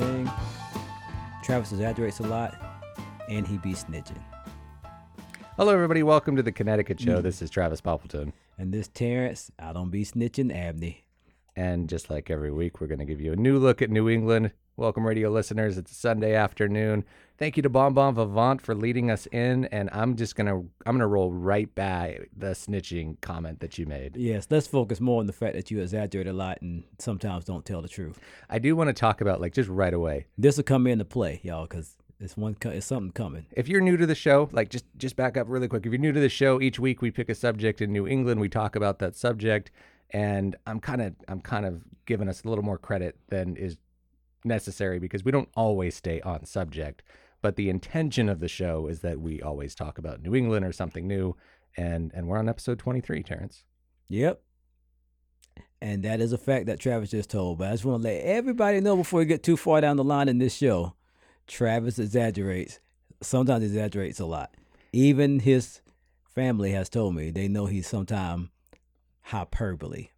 saying Travis exaggerates a lot and he be snitching. Hello, everybody. Welcome to the Connecticut Show. Mm. This is Travis Poppleton. And this Terrence, I don't be snitching Abney. And just like every week, we're going to give you a new look at New England. Welcome, radio listeners. It's a Sunday afternoon. Thank you to Bon Bon Vivant for leading us in. And I'm just going to I'm gonna roll right by the snitching comment that you made. Yes, let's focus more on the fact that you exaggerate a lot and sometimes don't tell the truth. I do want to talk about, like, just right away. This will come into play, y'all, because it's one. It's something coming. If you're new to the show, like just just back up really quick. If you're new to the show, each week we pick a subject in New England, we talk about that subject, and I'm kind of I'm kind of giving us a little more credit than is necessary because we don't always stay on subject. But the intention of the show is that we always talk about New England or something new, and and we're on episode 23, Terrence. Yep. And that is a fact that Travis just told. But I just want to let everybody know before we get too far down the line in this show, Travis exaggerates. Sometimes exaggerates a lot. Even his family has told me they know he's sometimes hyperbole.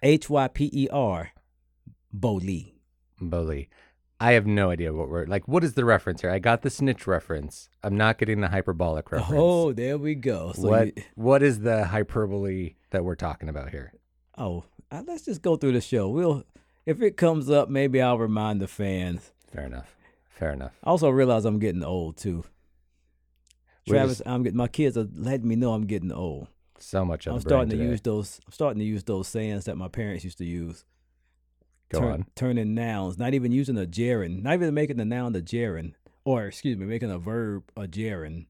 H Y P E R, Boli. Boli. I have no idea what we're like. What is the reference here? I got the snitch reference. I'm not getting the hyperbolic reference. Oh, there we go. So what you- what is the hyperbole that we're talking about here? oh, uh, let's just go through the show. We'll, if it comes up, maybe I'll remind the fans. Fair enough. Fair enough. I also realize I'm getting old too. We're Travis, just- I'm getting my kids are letting me know I'm getting old. So much I'm starting to today. use those. I'm starting to use those sayings that my parents used to use. Go Turn- on. Turning nouns, not even using a gerund, not even making the noun the gerund, or excuse me, making a verb a gerund.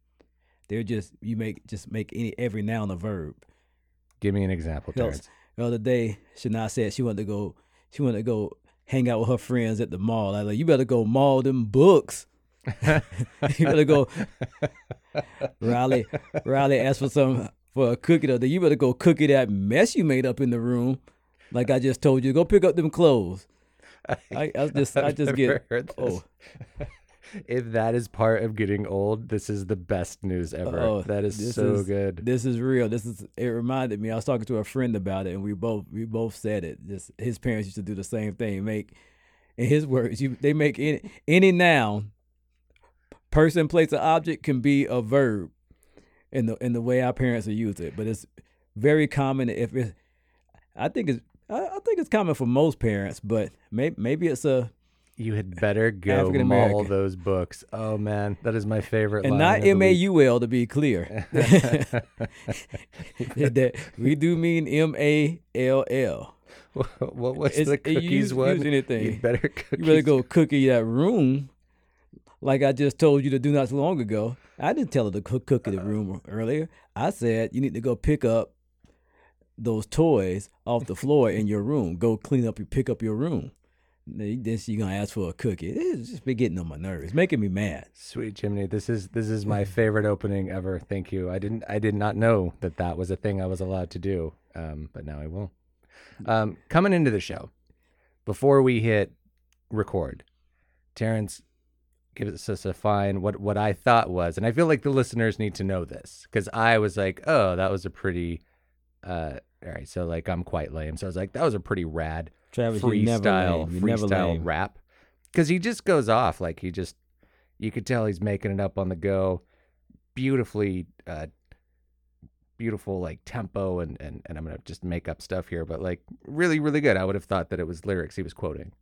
They're just you make just make any every noun a verb. Give me an example, Terrence. The other day, Shana said she wanted to go. She wanted to go hang out with her friends at the mall. I was like, you better go mall them books. you better go. Riley, Riley asked for some for a cookie. The other day. You better go cookie that mess you made up in the room. Like I just told you, go pick up them clothes. I, I just, I I've just never get. heard this. Oh, if that is part of getting old, this is the best news ever. Oh, that is so is- good. this is real. This is. It reminded me. I was talking to a friend about it, and we both, we both said it. Just his parents used to do the same thing. Make, in his words, you they make any any noun, person, place, or object can be a verb, in the in the way our parents will use it. But it's very common if it. I think it's. I I think it's common for most parents, but maybe maybe it's a You had better go maul those books. Oh man, that is my favorite. and not M A week. To be clear. that we do mean M A L L. what was It's- the you cookies use- one? anything. You better cookies. You better go cookie that room, like I just told you to do not so long ago. I didn't tell her to cook cookie the uh-uh. room earlier. I said you need to go pick up those toys off the floor in your room. Go clean up, you pick up your room. Then then she gonna ask for a cookie. It's just been getting on my nerves, making me mad. Sweet Jiminy, this is this is my favorite opening ever. Thank you. I didn't I did not know that that was a thing I was allowed to do, um, but now I will. Um, coming into the show, before we hit record, Terrence gives us a fine what what I thought was, and I feel like the listeners need to know this because I was like, oh, that was a pretty, uh, all right, so like I'm quite lame, so I was like, that was a pretty rad Travis, freestyle freestyle rap. Because he just goes off like he just you could tell he's making it up on the go. Beautifully uh beautiful like tempo and and, and i'm gonna just make up stuff here but like really really good. I would have thought that it was lyrics he was quoting.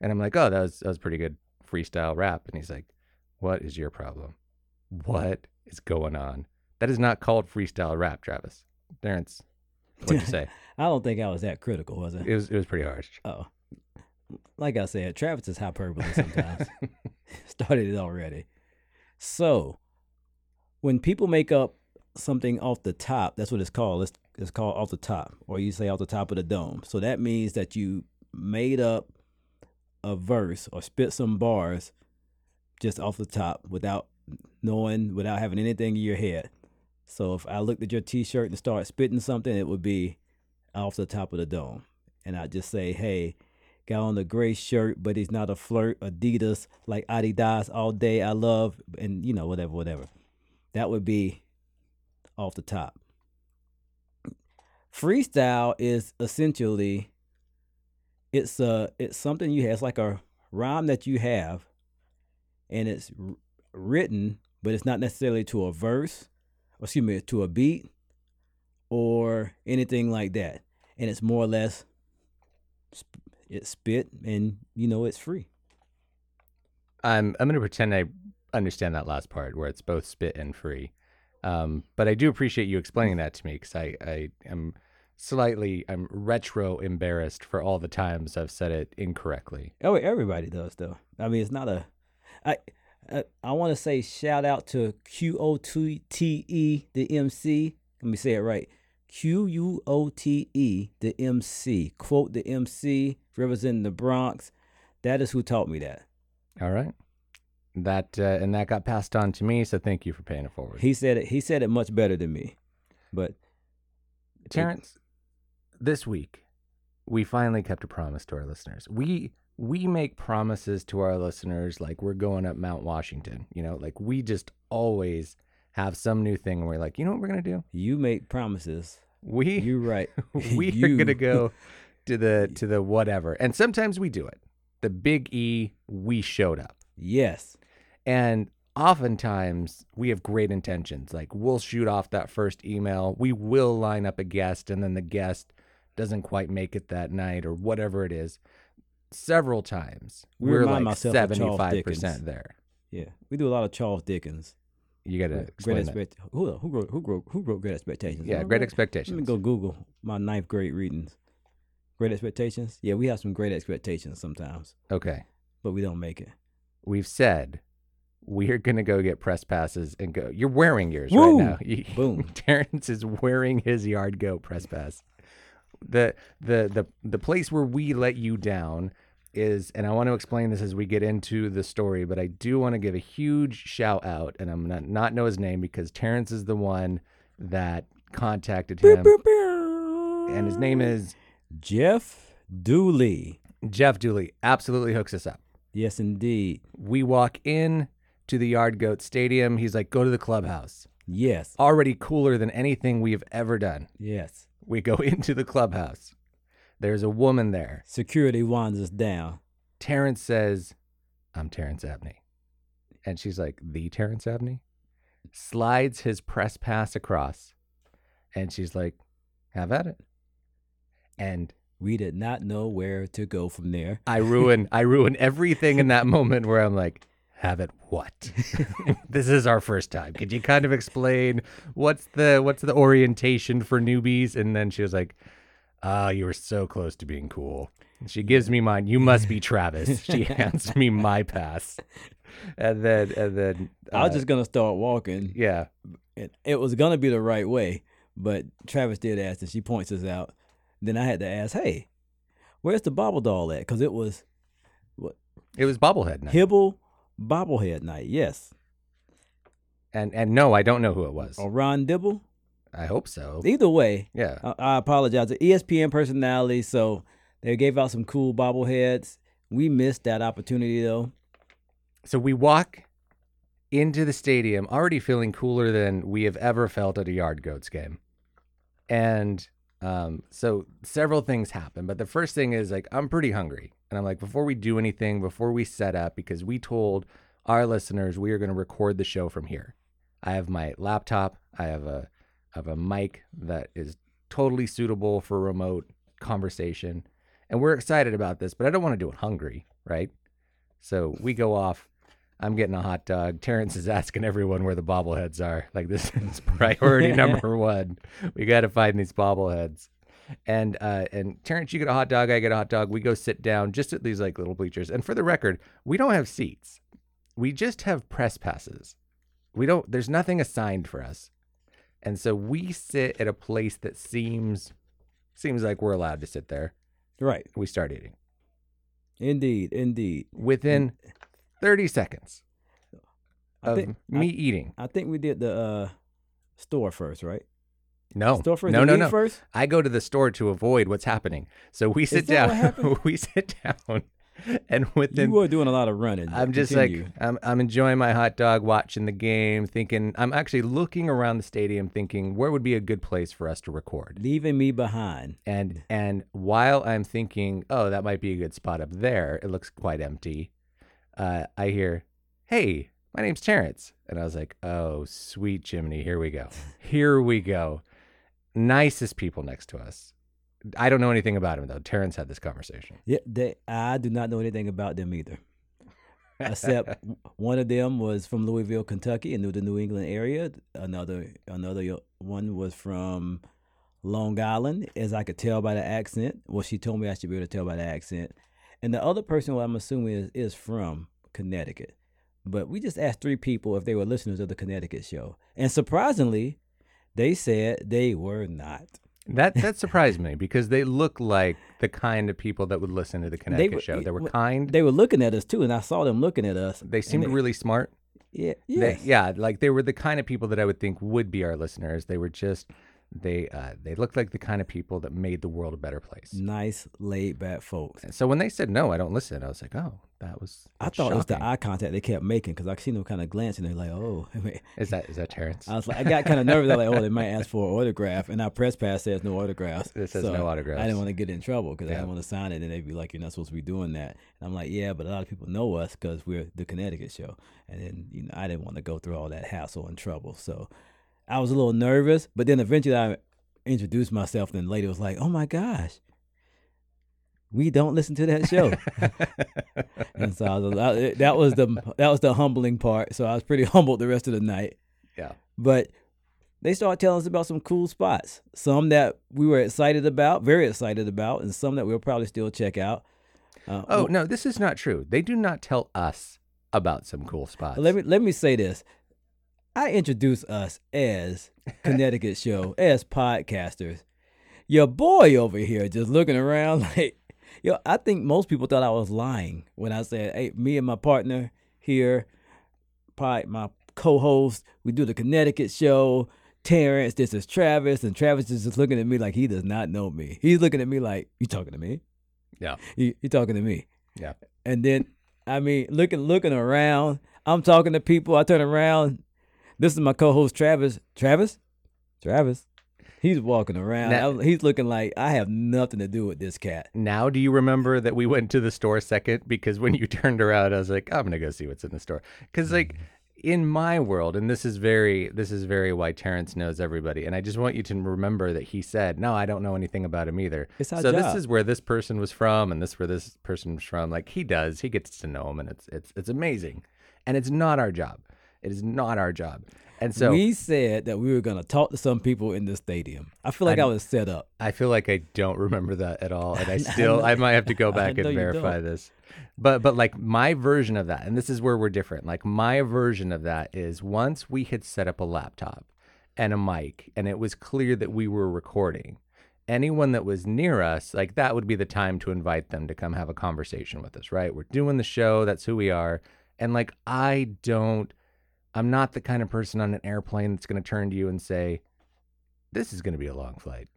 And i'm like oh that was that was pretty good freestyle rap. And he's like what is your problem? What is going on? That is not called freestyle rap travis. Terrence what'd you say I don't think I was that critical, was I? it was it was pretty harsh Oh, like I said, Travis is hyperbole sometimes. Started it already. So, when people make up something off the top, that's what it's called. It's, it's called off the top, or you say off the top of the dome. So that means that you made up a verse or spit some bars just off the top without knowing, without having anything in your head. So if I looked at your T-shirt and started spitting something, it would be off the top of the dome, and I'd just say, "Hey, got on the gray shirt, but he's not a flirt. Adidas, like Adidas, all day. I love, and you know, whatever, whatever." That would be off the top. Freestyle is essentially it's uh it's something you have. It's like a rhyme that you have, and it's written, but it's not necessarily to a verse, excuse me, to a beat, or anything like that, and it's more or less sp- it's spit, and you know it's free. I'm I'm gonna pretend I understand that last part where it's both spit and free. Um, but I do appreciate you explaining that to me because I I am slightly I'm retro embarrassed for all the times I've said it incorrectly. Oh, everybody does though. I mean, it's not a. I I, I want to say shout out to Q O T T E the MC. Let me say it right. Q U O T E the MC. Quote the MC representing the Bronx. That is who taught me that. All right. That uh, and that got passed on to me, so thank you for paying it forward. He said it. He said it much better than me. But Terrence, this week we finally kept a promise to our listeners. We we make promises to our listeners like we're going up Mount Washington. You know, like we just always have some new thing and we're like, you know what we're gonna do? you make promises. We You're right. we are gonna go to the to the whatever. And sometimes we do it. The big E, we showed up. Yes. And oftentimes we have great intentions. Like we'll shoot off that first email, we will line up a guest, and then the guest doesn't quite make it that night or whatever it is. Several times We we're like myself of Charles seventy five percent there. Yeah. We do a lot of Charles Dickens. You got to Great explain that. expect. Who who wrote who wrote who wrote Great Expectations? Yeah, great Let me go Google my ninth grade readings. Great expectations. Yeah, we have some great expectations sometimes, Okay, but we don't make it. we've said we're gonna go get press passes and go. You're wearing yours Woo! right now. Boom. Terrence is wearing his yard goat press pass. The the the the place where we let you down is, and I want to explain this as we get into the story, but I do want to give a huge shout out, and I'm gonna not know his name because Terrence is the one that contacted him, and his name is Jeff Dooley. Jeff Dooley. Absolutely hooks us up. Yes, indeed. We walk in to the Yard Goat Stadium. He's like, "Go to the clubhouse." Yes, Already cooler than anything we've ever done. yes. We go into the clubhouse. There's a woman there. Security winds us down. Terrence says, I'm Terrence Abney. And she's like, The Terrence Abney? Slides his press pass across. And she's like, Have at it. And We did not know where to go from there. I ruin I ruin everything in that moment where I'm like, have it what? this is our first time. Could you kind of explain what's the what's the orientation for newbies? And then she was like, Ah, you were so close to being cool. And she gives me mine. You must be Travis. She hands me my pass. And then and then I was uh, just gonna start walking. yeah. It, it was gonna be the right way, but Travis did ask, and she points us out. Then I had to ask, "Hey, where's the bobble doll at?" Because it was what It was bobblehead night. Hibble bobblehead night. Yes, And and no, I don't know who it was. or Rob Dibble. I hope so. Either way, Yeah. I, I apologize. The ESPN personality, so they gave out some cool bobbleheads. We missed that opportunity though. So we walk into the stadium already feeling cooler than we have ever felt at a Yard Goats game. And um, so several things happen. But the first thing is like, I'm pretty hungry. And I'm like, before we do anything, before we set up, because we told our listeners we are going to record the show from here. I have my laptop. I have a, I have a mic that is totally suitable for remote conversation. And we're excited about this, but I don't want to do it hungry, right? So we go off. I'm getting a hot dog. Terrence is asking everyone where the bobbleheads are. Like this is priority number one. We got to find these bobbleheads. And uh, and Terrence, you get a hot dog. I get a hot dog. We go sit down just at these like little bleachers. And for the record, we don't have seats. We just have press passes. We don't. There's nothing assigned for us. And so we sit at a place that seems seems like we're allowed to sit there. Right. We start eating. Indeed. Indeed. within 30 seconds I of think me eating. I think we did the uh, store first, right? No, Store first. no, no, no. First. I go to the store to avoid what's happening. So we sit down. we sit down and within You were doing a lot of running. I'm just Continue. like I'm I'm enjoying my hot dog, watching the game, thinking I'm actually looking around the stadium, thinking where would be a good place for us to record. leaving me behind. And and while I'm thinking, oh, that might be a good spot up there, it looks quite empty. Uh, I hear, "Hey, my name's Terrence," and I was like, "Oh, sweet Jiminy, here we go, here we go." Nicest people next to us. I don't know anything about him though. Terrence had this conversation. Yeah, they, I do not know anything about them either. Except one of them was from Louisville, Kentucky, and knew the New England area. Another another one was from Long Island, as I could tell by the accent. Well, she told me I should be able to tell by the accent. And the other person, who I'm assuming is, is from Connecticut. But we just asked three people if they were listeners of the Connecticut show, and surprisingly, they said they were not. That that surprised me because they look like the kind of people that would listen to the Connecticut were- show. They were kind. They were looking at us too, and I saw them looking at us. They seemed really smart. yeah, They- yes. yeah, like they were the kind of people that I would think would be our listeners. They were just they uh, they looked like the kind of people that made the world a better place. nice, laid back folks. And so when they said no, I don't listen. I was like, oh, that was. I thought it was the eye contact they kept making because I seen them kind of glancing. They're like, "Oh," Is that is that Terrence? I was like, I got kind of nervous. I was like, "Oh, they might ask for an autograph," and our press pass says no autographs. It says So no autographs. I didn't want to get in trouble because I Yeah. didn't want to sign it, and they'd be like, "You're not supposed to be doing that." And I'm like, "Yeah, but a lot of people know us because we're the Connecticut show," and then you know I didn't want to go through all that hassle and trouble, so I was a little nervous. But then eventually I introduced myself, and the lady was like, "Oh my gosh." We don't listen to that show. and so I was, I- that was the that was the humbling part. So I was pretty humbled the rest of the night. yeah. But they started telling us about some cool spots. Some that we were excited about, very excited about, and some that we'll probably still check out. Uh, Oh no, this is not true. They do not tell us about some cool spots. let me let me say this. I introduce us as Connecticut Show as podcasters. Your boy over here just looking around like, yo. I think most people thought I was lying when I said, "Hey, me and my partner here, my co-host, we do the Connecticut Show." Terrence, this is Travis, and Travis is just looking at me like he does not know me. He's looking at me like, "You talking to me? Yeah. You, you talking to me?" Yeah. And then, I mean, looking looking around, I'm talking to people. I turn around. This is my co-host Travis. Travis, Travis. He's walking around. Now- he's looking like I have nothing to do with this cat. Now, do you remember that we went to the store second? Because when you turned around, I was like, I'm gonna go see what's in the store. Because like mm-hmm. in my world, and this is very, this is very why Terrence knows everybody. And I just want you to remember that he said, "No, I don't know anything about him either." It's our so this is where this person was from, and this is where this person was from. Like he does, he gets to know him, and it's it's it's amazing. And it's not our job. It is not our job. And so we said that we were gonna talk to some people in the stadium. I feel like I, I- was set up. I feel like I don't remember that at all, and I I still know- I might have to go back and verify this. But but like my version of that, and this is where we're different. Like my version of that is once we had set up a laptop and a mic, and it was clear that we were recording. Anyone that was near us, like that would be the time to invite them to come have a conversation with us, right? We're doing the show, that's who we are. And like I don't I'm not the kind of person on an airplane that's going to turn to you and say, "This is going to be a long flight."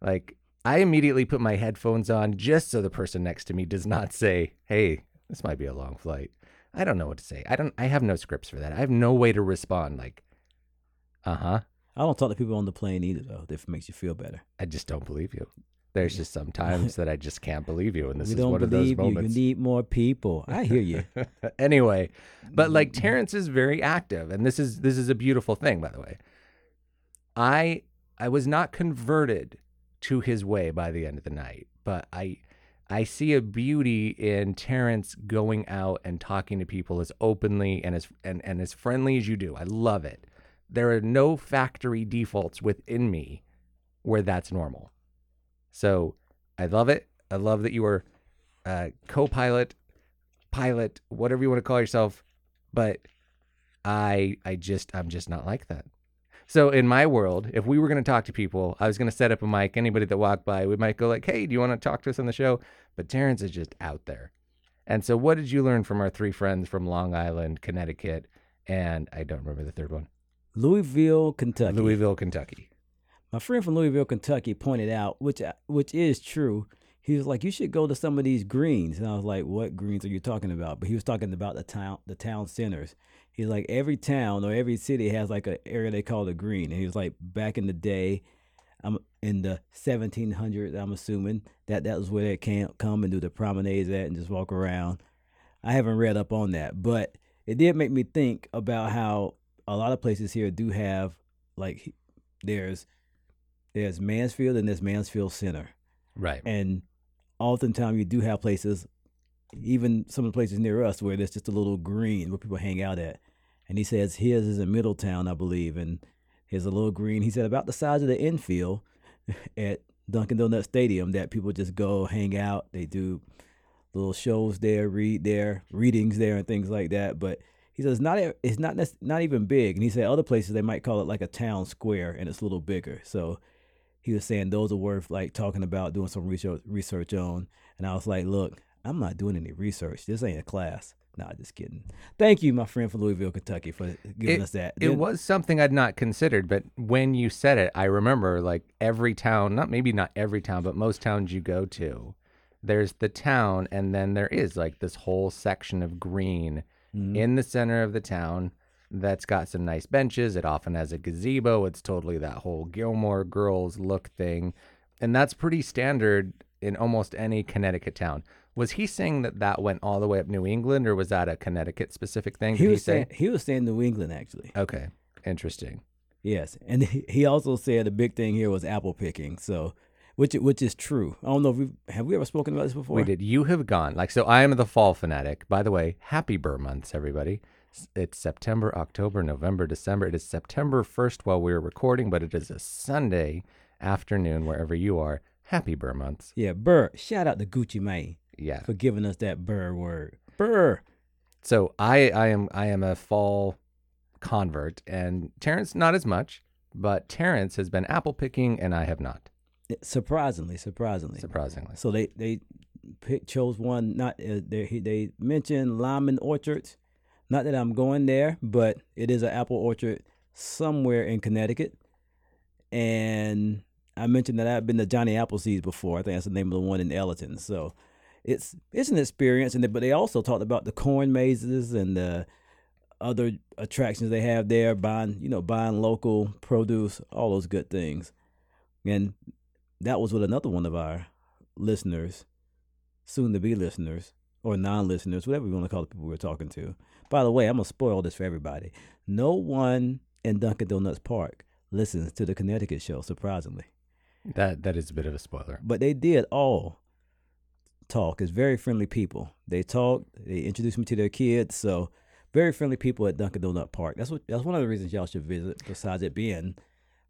Like I immediately put my headphones on just so the person next to me does not say, "Hey, this might be a long flight." I don't know what to say. I don't I have no scripts for that. I have no way to respond like, "Uh-huh." I don't talk to people on the plane either, though. If it makes you feel better. I just don't believe you. There's just some times that I just can't believe you and this we is don't one of those believe you. You moments. need more people. I hear you. anyway, but Mm-hmm. like Terrence is very active, and this is this is a beautiful thing, by the way. I I was not converted to his way by the end of the night, but I I see a beauty in Terrence going out and talking to people as openly and as and, and as friendly as you do. I love it. There are no factory defaults within me where that's normal. So I love it. I love that you are uh, co-pilot, pilot, whatever you want to call yourself. But I, I just, I'm just not like that. So in my world, if we were going to talk to people, I was going to set up a mic. Anybody that walked by, we might go like, "Hey, do you want to talk to us on the show?" But Terrence is just out there. And so, what did you learn from our three friends from Long Island, Connecticut, and I don't remember the third one, Louisville, Kentucky. Louisville, Kentucky? My friend from Louisville, Kentucky pointed out, which uh, which is true. he was like, "You should go to some of these greens," and I was like, "What greens are you talking about?" But he was talking about the town, the town centers. He's like, every town or every city has like an area they call a green, and he was like, back in the day, I'm in the 1700s. I'm assuming that that was where they can come and do the promenades at and just walk around. I haven't read up on that, but it did make me think about how a lot of places here do have like there's there's Mansfield and there's Mansfield Center, Right. and oftentimes you do have places, even some of the places near us where there's just a little green where people hang out at. And he says his is in Middletown, I believe, and his a little green. He said about the size of the infield at Dunkin' Donut Stadium that people just go hang out. They do little shows there, read there, readings there, and things like that. But he says not e- it's not not even big. And he said other places they might call it like a town square, and it's a little bigger. So he was saying those are worth like talking about doing some research research on. And I was like, look, I'm not doing any research. This ain't a class. Nah, just kidding. Thank you, my friend from Louisville, Kentucky, for giving us that. It Then- was something I'd not considered, but when you said it, I remember like every town, not maybe not every town, but most towns you go to, there's the town, and then there is like this whole section of green Mhm. in the center of the town that's got some nice benches. It often has a gazebo. It's totally that whole Gilmore Girls look thing. And that's pretty standard in almost any Connecticut town. Was he saying that that went all the way up New England, or was that a Connecticut specific thing? he Did was say? saying he was saying New England actually. Okay, interesting. Yes, and he he also said a big thing here was apple picking. So, which which is true. I don't know if we have we ever spoken about this before. We did. You have gone. Like, so I am the fall fanatic. By the way, happy Burr months, everybody. It's September, October, November, December. It is September 1st while we're recording, but it is a Sunday afternoon wherever you are. Happy Burr months. Yeah, Burr. Shout out to Gucci Mane Yeah. for giving us that Burr word. Burr. So I, I am I am a fall convert and Terrence not as much, but Terrence has been apple picking and I have not, Surprisingly, surprisingly. surprisingly. So they they pick, chose one. Not uh, they they mentioned Lyman Orchards. Not that I'm going there, but it is an apple orchard somewhere in Connecticut. And I mentioned that I've been to Johnny Appleseeds before. I think that's the name of the one in Ellington. So it's it's an experience. And they, but they also talked about the corn mazes and the other attractions they have there, buying you know buying local produce, all those good things. And that was with another one of our listeners, soon to be listeners, or non listeners, whatever you want to call the people we're talking to. By the way, I'm going to spoil this for everybody. No one in Dunkin' Donuts Park listens to the Connecticut show, surprisingly. That that is a bit of a spoiler. But they did all talk. It's very friendly people. They talk, they introduced me to their kids. So, very friendly people at Dunkin' Donut Park. That's what. That's one of the reasons y'all should visit. Besides it being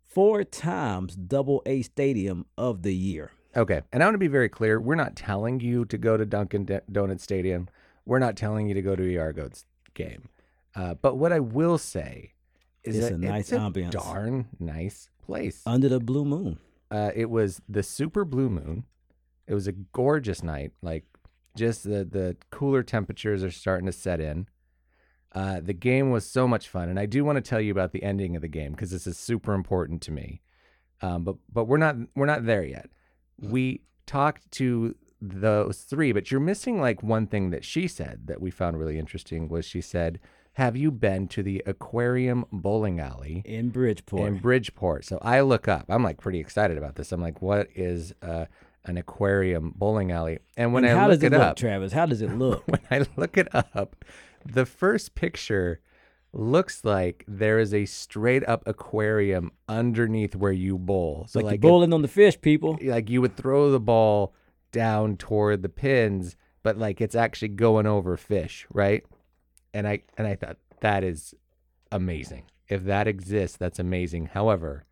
four times Double A Stadium of the year. Okay, and I want to be very clear. We're not telling you to go to Dunkin' D- Donut Stadium. We're not telling you to go to a Yard Goats game. Uh, but what I will say is It's that a nice it's a ambiance. darn nice place. Under the blue moon. Uh, it was the super blue moon. It was a gorgeous night. Like just the the cooler temperatures are starting to set in. Uh, the game was so much fun, and I do want to tell you about the ending of the game because this is super important to me. Um, but but we're not we're not there yet. We talked to those three, but you're missing like one thing that she said that we found really interesting was she said, "Have you been to the aquarium bowling alley?" in Bridgeport. in Bridgeport. So I look up. I'm like pretty excited about this. I'm like, what is uh, an aquarium bowling alley? And when And I look it, it look, up, Travis? How does it look? when I look it up, the first picture looks like there is a straight up aquarium underneath where you bowl. So like, like you're bowling on the fish, people. like you would throw the ball down toward the pins, but like it's actually going over fish, right? And I and I thought that is amazing. If that exists, that's amazing. However,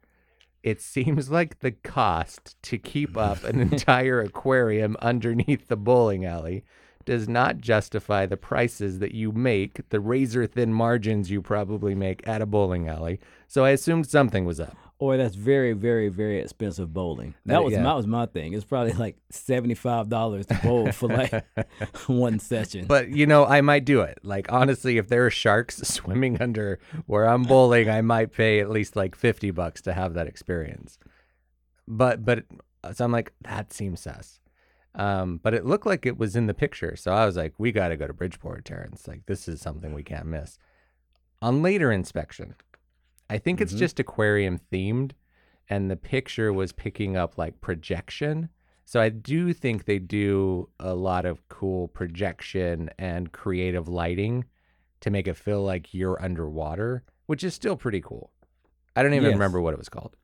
it seems like the cost to keep up an entire aquarium underneath the bowling alley does not justify the prices that you make, the razor thin margins you probably make at a bowling alley. So I assumed something was up. Or that's very, very, very expensive bowling. That was yeah. that was my thing. It's probably like seventy five dollars to bowl for like one session. But you know, I might do it. Like honestly, if there are sharks swimming under where I'm bowling, I might pay at least like fifty bucks to have that experience. But but so I'm like, that seems sus. Um, but it looked like it was in the picture. So I was like, we got to go to Bridgeport, Terrence. Like, this is something we can't miss. On later inspection, I think it's Mhm. just aquarium themed, and the picture was picking up like projection. So I do think they do a lot of cool projection and creative lighting to make it feel like you're underwater, which is still pretty cool. I don't even Yes. remember what it was called.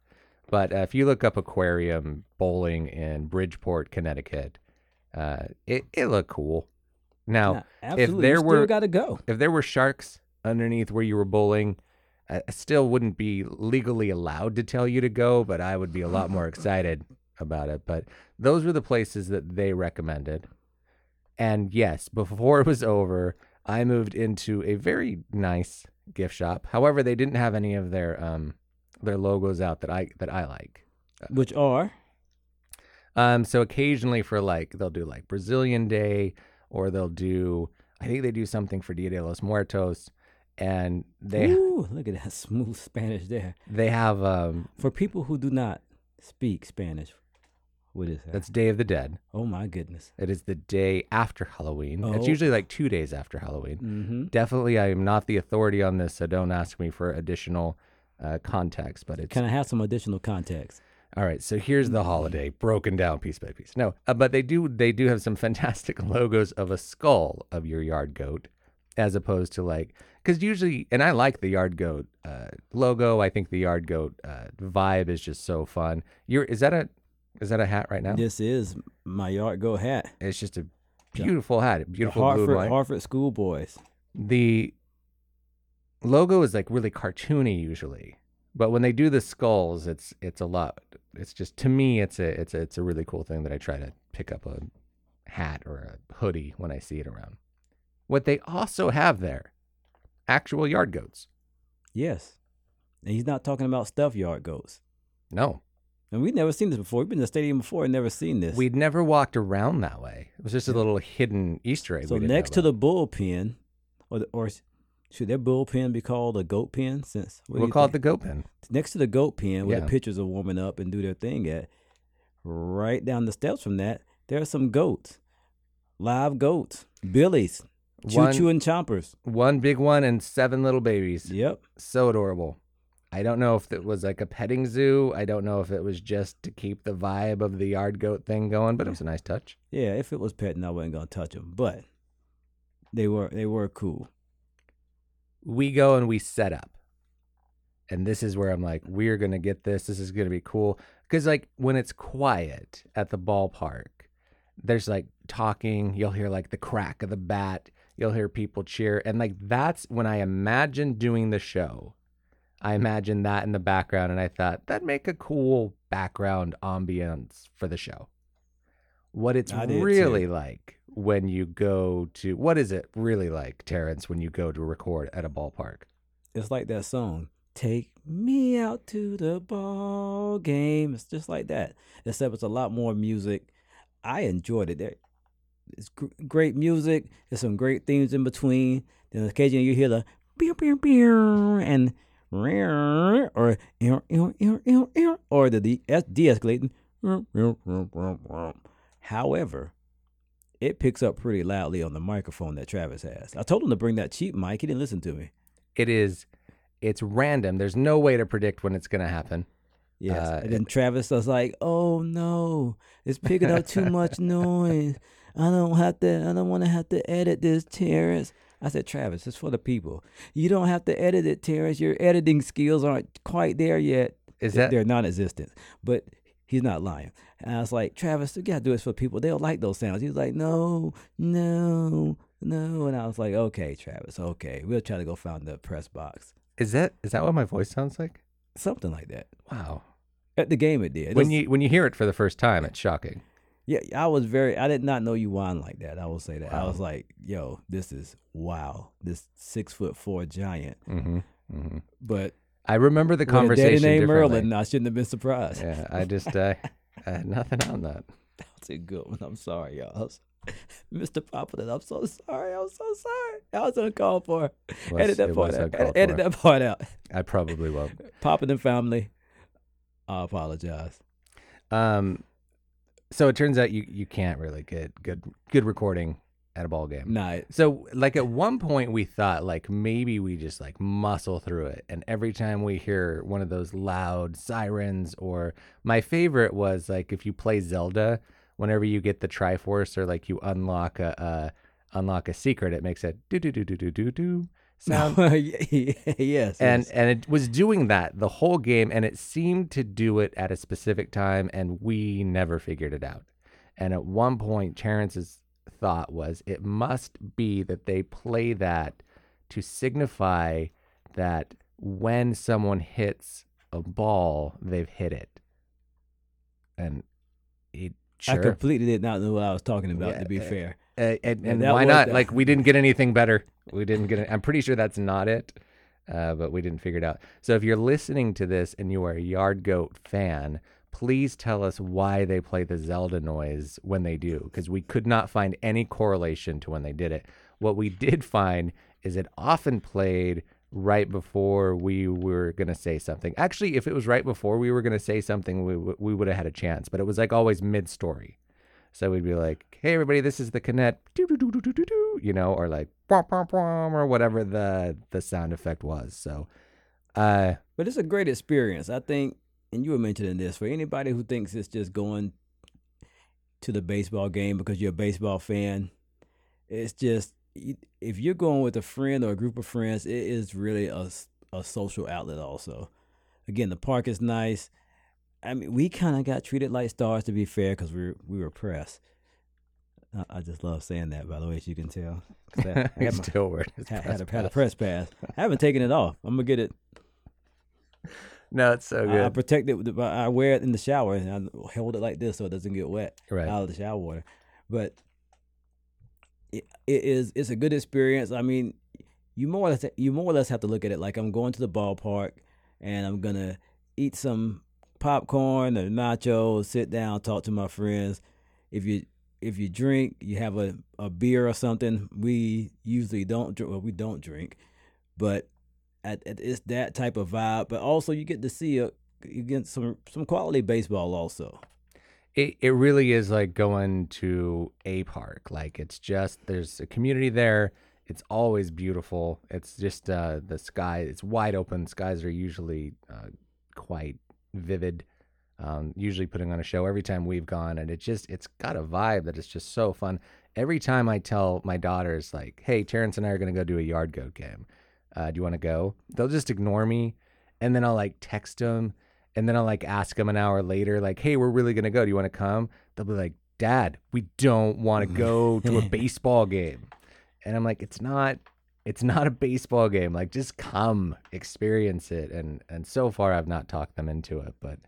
But uh, if you look up aquarium bowling in Bridgeport, Connecticut, uh, it it looked cool. Now, Nah, absolutely. there you still were- go. if there were sharks underneath where you were bowling, I still wouldn't be legally allowed to tell you to go, but I would be a lot more excited about it. But those were the places that they recommended. And yes, before it was over, I moved into a very nice gift shop. However, they didn't have any of their um their logos out that I that I like. Which are Um, so occasionally for like they'll do like Brazilian Day, or they'll do I think they do something for Dia de los Muertos, and they Ooh, look at that smooth Spanish there. they have um For people who do not speak Spanish, what is that? that's Day of the Dead. oh my goodness. It is the day after Halloween. It's Oh. usually like two days after Halloween. Mm-hmm. Definitely, I am not the authority on this, so don't ask me for additional uh, context. But it's Can I have some additional context? All right, so here's the holiday broken down piece by piece. No, uh, but they do they do have some fantastic logos of a skull of your yard goat, as opposed to like because usually, and I like the yard goat uh, logo. I think the yard goat uh, vibe is just so fun. You're is that a is that a hat right now? This is my yard Goat hat. It's just a beautiful hat, The beautiful blue and Hartford. Hartford schoolboys. the logo is like really cartoony usually but when they do the skulls it's it's a lot it's just to me it's a it's a it's a really cool thing that i try to pick up a hat or a hoodie when i see it around what they also have there actual yard goats Yes. And he's not talking about stuffed yard goats. no And we've never seen this before. We've been to the stadium before and never seen this. we'd never walked around that way it was just a little hidden easter egg so we didn't know next to the bullpen, or the, or should their bullpen be called a goat pen? Since we'll call it the goat pen next to the goat pen where Yeah. the pitchers are warming up and do their thing at, right down the steps from that, there are some goats, live goats, billies, choo choo and chompers. one big one and seven little babies Yep. so adorable. I don't know if it was like a petting zoo. I don't know if it was just to keep the vibe of the yard goat thing going, but it was a nice touch. Yeah, if it was petting, I wasn't gonna touch them, but they were they were cool. We go and we set up. And this is where I'm like, we're going to get this. This is going to be cool. Because, like, when it's quiet at the ballpark, there's like talking. You'll hear like the crack of the bat. You'll hear people cheer. And, like, that's when I imagined doing the show. I mm-hmm. imagined that in the background. And I thought that'd make a cool background ambience for the show. What it's really too. like when you go to, what is it really like, Terrence, when you go to record at a ballpark? It's like that song. Take me out to the ball game. It's just like that, except it's a lot more music. I enjoyed it. There, it's gr- great music. There's some great themes in between. Then occasionally you hear the beer, beer, beer, and or or or the de- de-escalating. However, it picks up pretty loudly on the microphone that Travis has. I told him to bring that cheap mic. He didn't listen to me. It is, it's random. There's no way to predict when it's going to happen. Yes. Uh, and then Travis was like, "Oh no, it's picking up too much noise. I don't have to. I don't want to have to edit this, Terrence." I said, "Travis, it's for the people. You don't have to edit it, Terrence. Your editing skills aren't quite there yet. Is They're- that they're non-existent?" But he's not lying. And I was like, "Travis, you gotta do this for people. They'll like those sounds." He was like, "No, no, no." And I was like, "Okay, Travis. Okay, we'll try to go find the press box, is that is that what my voice sounds like? something like that." Wow. At the game, it did. It when was- you when you hear it for the first time, it's shocking. Yeah, I was very. I did not know you whined like that. I will say that. I was like, "Yo, this is wow. This six foot four giant." hmm hmm But I remember the a daddy conversation named. Merlin, I shouldn't have been surprised. Yeah, I just uh, I had nothing on that. That's a good one. I'm sorry, y'all. Mr. Poppleton, I'm so sorry. I'm so sorry. I was uncalled for. Was- edit that part out. Edit, edit that part out. I probably won't. Poppleton family. I apologize. Um, So it turns out you you can't really get good good recording at a ball game. It- So like at one point we thought like maybe we just like muscle through it and every time we hear one of those loud sirens or my favorite was like if you play Zelda whenever you get the Triforce or like you unlock a, a unlock a secret it makes a do do do do do do do sound yes, and yes. and it was doing that the whole game and it seemed to do it at a specific time and we never figured it out. And at one point Terrence's thought was it must be that they play that to signify that when someone hits a ball they've hit it. And it I completely did not know what I was talking about. Yeah, to be fair, uh, and, Yeah, and why not? Like we didn't get anything better. We didn't get. It. I'm pretty sure that's not it, uh, but we didn't figure it out. So if you're listening to this and you are a Yard Goat fan, please tell us why they play the Zelda noise when they do, because we could not find any correlation to when they did it. What we did find is it often played right before we were going to say something. Actually, if it was right before we were going to say something, we, we would have had a chance, but it was like always mid story. So we'd be like, "Hey, everybody, this is the Kinet," doo-doo-doo-doo-doo-doo, you know, or like "Bwom, bwom, bwom," or whatever the the sound effect was. So, uh, but it's a great experience. I think, and you were mentioning this for anybody who thinks it's just going to the baseball game because you're a baseball fan. It's just if you're going with a friend or a group of friends, it is really a, a social outlet. Also, again, the park is nice. I mean, we kind of got treated like stars to be fair because we were, we were press. I, I just love saying that, by the way, as you can tell. I, I got my- still word. is had, had, a, had a press pass. I haven't taken it off. I'm gonna get it. No, it's so I, I protect it. With I wear it in the shower and I hold it like this so it doesn't get wet right. out of the shower water. But it, it is it's a good experience. I mean, you more or less you more or less have to look at it like I'm going to the ballpark and I'm gonna eat some popcorn or nachos, sit down, talk to my friends. If you if you drink, you have a, a beer or something. We usually don't drink. Well, we don't drink, but at, at, it's that type of vibe. But also, you get to see a you get some some quality baseball also. It it really is like going to a park. Like it's just there's a community there. It's always beautiful. It's just uh, the sky. It's wide open. Skies are usually uh, quite vivid. Um, usually putting on a show every time we've gone, and it just it's got a vibe that is just so fun. Every time I tell my daughters like, "Hey, Terrence and I are gonna go do a yard goat game. Uh, do you want to go?" They'll just ignore me, and then I'll like text them and then I'll like ask them an hour later, like, hey, we're really gonna go. Do you want to come? They'll be like, Dad, we don't want to go to a baseball game. And I'm like, it's not it's not a baseball game. Like just come, experience it. And and so far I've not talked them into it. But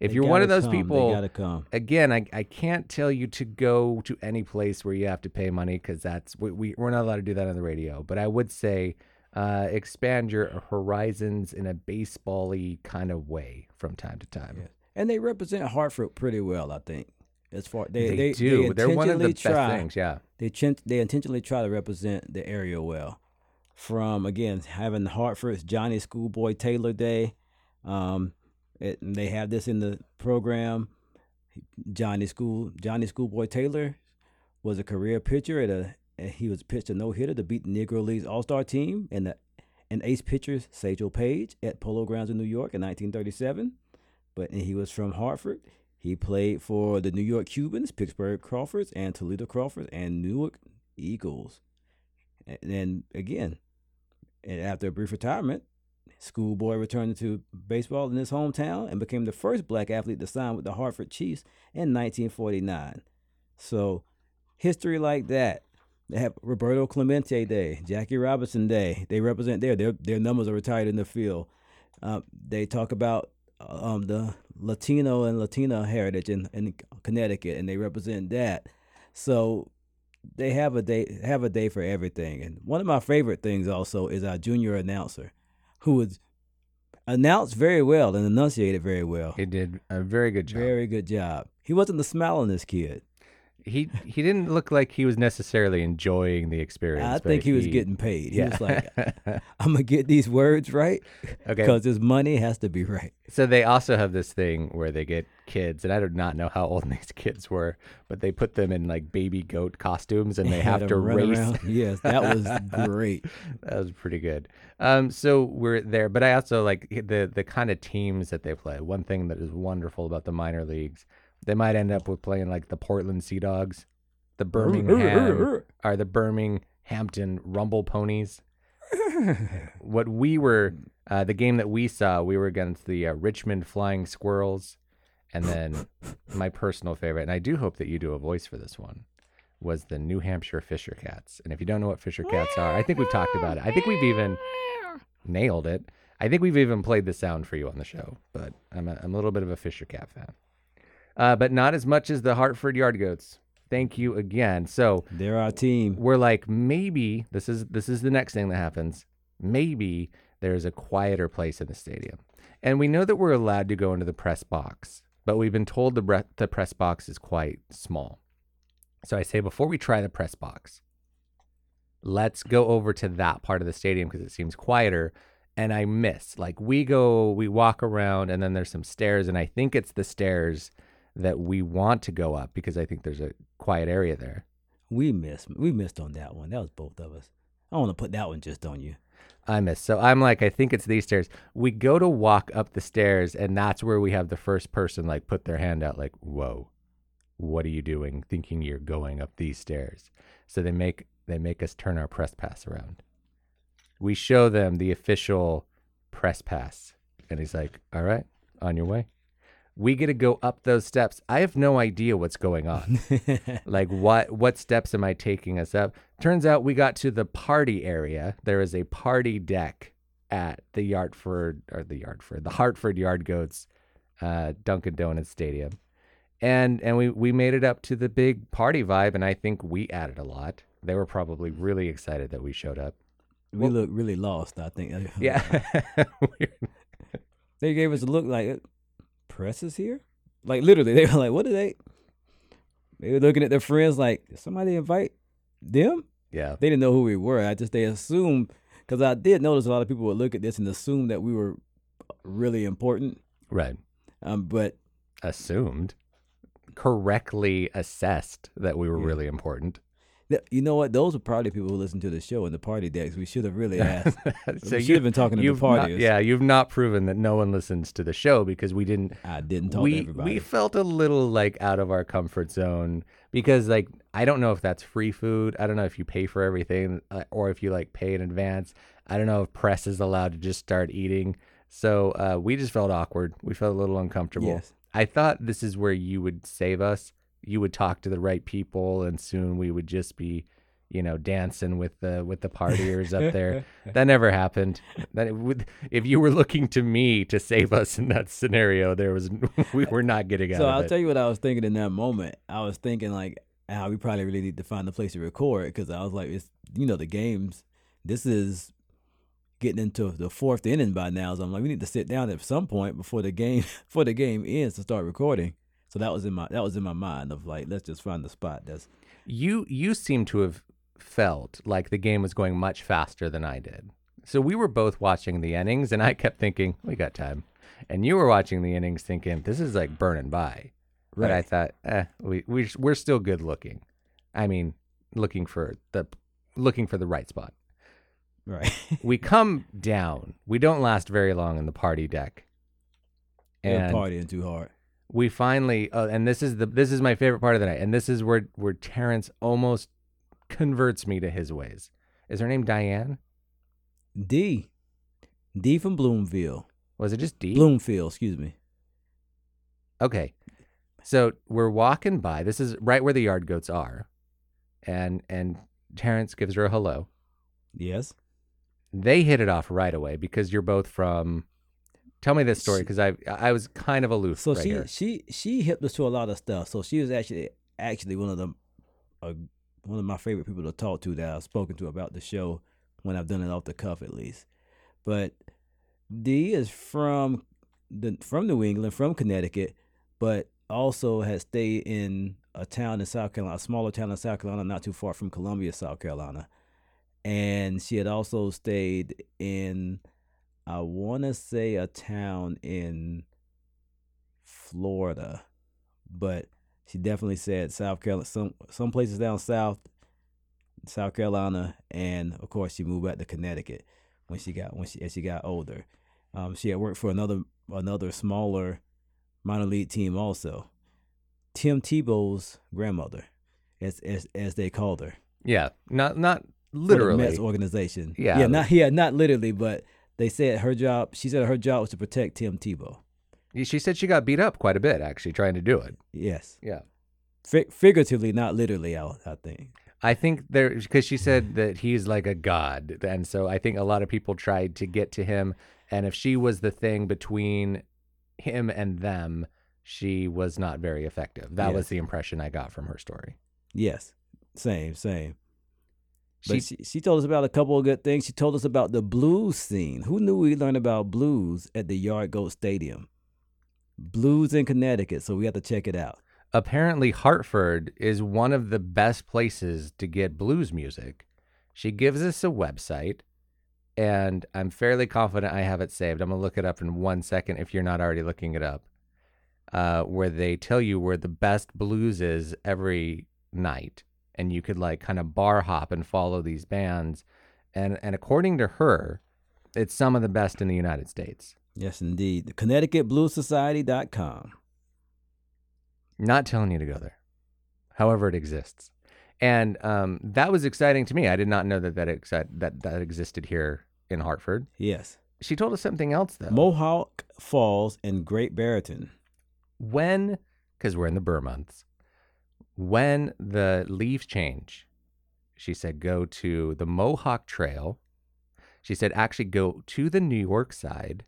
if They you're one of those come. people gotta come. again, I, I can't tell you to go to any place where you have to pay money because that's we, we we're not allowed to do that on the radio. But I would say uh, expand your horizons in a baseball-y kind of way from time to time. Yes. And they represent Hartford pretty well, I think. As far they They, they, do. They are one of the intentionally best things. Yeah. They they intentionally try to represent the area well. From again having Hartford's Johnny Schoolboy Taylor Day, um, it, and they have this in the program. Johnny School Johnny Schoolboy Taylor was a career pitcher at a he was pitched a no hitter to beat the Negro Leagues All Star team and the and ace pitchers Satchel Paige at Polo Grounds in New York in 1937. But and he was from Hartford. He played for the New York Cubans, Pittsburgh Crawfords, and Toledo Crawfords, and Newark Eagles. And then again, and after a brief retirement, Schoolboy returned to baseball in his hometown and became the first black athlete to sign with the Hartford Chiefs in 1949. So, history like that. They have Roberto Clemente Day, Jackie Robinson Day. They represent there. Their their numbers are retired in the field. Uh, they talk about um, the Latino and Latina heritage in, in Connecticut, and they represent that. So they have a day have a day for everything. And one of my favorite things also is our junior announcer, who was announced very well and enunciated very well. He did a very good job. Very good job. He wasn't the smilingest kid. He he didn't look like he was necessarily enjoying the experience. I think he was getting paid. He yeah. was like, I'm gonna get these words right okay. because his money has to be right. So they also have this thing where they get kids, and I do not know how old these kids were, but they put them in like baby goat costumes, and they have to race. around. Yes, that was great. that was pretty good. Um, so we're there, but I also like the the kind of teams that they play. One thing that is wonderful about the minor leagues, they might end up with playing like the Portland Sea Dogs, the Birmingham are the Birminghampton Rumble Ponies. what we were, uh, the game that we saw, we were against the uh, Richmond Flying Squirrels, and then my personal favorite, and I do hope that you do a voice for this one, was the New Hampshire Fisher Cats. And if you don't know what Fisher Cats are, I think we've talked about it. I think we've even nailed it. I think we've even played the sound for you on the show, but I'm a, I'm a little bit of a Fisher Cat fan. Uh, but not as much as the Hartford Yard Goats. Thank you again. So They're our team. we're like maybe this is this is the next thing that happens maybe there's a quieter place in the stadium and we know that we're allowed to go into the press box but we've been told the bre- the press box is quite small so i say before we try the press box let's go over to that part of the stadium because it seems quieter and i miss like we go we walk around and then there's some stairs and i think it's the stairs that we want to go up because i think there's a quiet area there We missed. We missed on that one. That was both of us. I want to put that one just on you. I miss. So I'm like, I think it's these stairs. We go to walk up the stairs, and that's where we have the first person like put their hand out, like, "Whoa, what are you doing? Thinking you're going up these stairs?" So they make they make us turn our press pass around. We show them the official press pass, and he's like, "All right, on your way." We get to go up those steps. I have no idea what's going on. Like what what steps am i taking us up? Turns out we got to the party area. There is a party deck at the Yartford or the Yartford the hartford yard goats uh, dunkin donuts stadium. And and we we made it up to the big party vibe and i think we added a lot. They were probably really excited that we showed up. We look really lost. I think. yeah. They gave us a look like "Uh, press is here. Like literally, they were like, "What are they?" They were looking at their friends like, "Did somebody invite them?" yeah They didn't know who we were. I just they assumed because I did notice a lot of people would look at this and assume that we were really important. right Um, but assumed correctly assessed that we were Yeah. really important you know what? Those are probably people who listen to the show in the party decks. We should have really asked. so we should you have been talking to the not, yeah, you've not proven that no one listens to the show because we didn't. I didn't talk to We everybody. we felt a little like out of our comfort zone because like I don't know if that's free food. I don't know if you pay for everything uh, or if you like pay in advance. I don't know if press is allowed to just start eating. So uh, we just felt awkward. We felt a little uncomfortable. Yes. I thought this is where you would save us. You would talk to the right people, and soon we would just be, you know, dancing with the with the partiers up there. That never happened. That it would, if you were looking to me to save us in that scenario, there was we were not getting out So I'll it. tell you what I was thinking in that moment. I was thinking like how we probably really need to find a place to record because I was like, it's you know the games. This is getting into the fourth inning by now, so I'm like, we need to sit down at some point before the game before the game ends to start recording. So that was in my that was in my mind of like, let's just find the spot that's you you seem to have felt like the game was going much faster than I did. So we were both watching the innings, and I kept thinking we got time, and you were watching the innings thinking this is like burning by. But I thought, eh, we we we're still good looking. I mean, looking for the looking for the right spot. right. we come down. We don't last very long in the party deck. They're And partying too hard. We finally uh, and this is the this is my favorite part of the night and this is where where Terrence almost converts me to his ways. Is her name Diane? D, D from Bloomfield, Was it just D? Bloomfield, excuse me. Okay. So we're walking by. This is right where the yard goats are. And and Terrence gives her a hello. Yes. They hit it off right away because you're both from Tell me this story because I I was kind of aloof So right she here. she she hipped us to a lot of stuff. So she was actually actually one of the uh, one of my favorite people to talk to that I've spoken to about the show when I've done it off the cuff at least. But D is from the from New England, from Connecticut, but also has stayed in a town in South Carolina, a smaller town in South Carolina, not too far from Columbia, South Carolina. And she had also stayed in, I want to say, a town in Florida, but she definitely said South Carolina, some some places down south, South Carolina, and of course she moved back to Connecticut when she got when she as she got older. Um, she had worked for another another smaller minor league team also. Tim Tebow's grandmother, as as as they called her. Yeah, not not literally. Mets organization. Yeah, yeah, not yeah, not literally, but they said her job. She said her job was to protect Tim Tebow. She said she got beat up quite a bit actually trying to do it. Yes, Yeah. Fi- figuratively, not literally. I, I think. I think there because she said that he's like a god, and so I think a lot of people tried to get to him. And if she was the thing between him and them, she was not very effective. That was the impression I got from her story. Yes, same, same. She, But she, she told us about a couple of good things. She told us about the blues scene. Who knew we learned about blues at the Yard Goat Stadium? Blues in Connecticut, so we have to check it out. apparently Hartford is one of the best places to get blues music. She gives us a website, and I'm fairly confident I have it saved. I'm gonna look it up in one second if you're not already looking it up. Uh, where they tell you where the best blues is every night, and you could like kind of bar hop and follow these bands, and and according to her, it's some of the best in the United States. Yes, indeed. The ConnecticutBluesSociety.com. Not telling you to go there. However, it exists, and um, that was exciting to me. I did not know that that exci- that that existed here in Hartford. Yes. She told us something else though. Mohawk Falls and Great Barrington. when, because we're in the Burr months, when the leaves change, she said go to the Mohawk Trail. She said actually go to the New York side,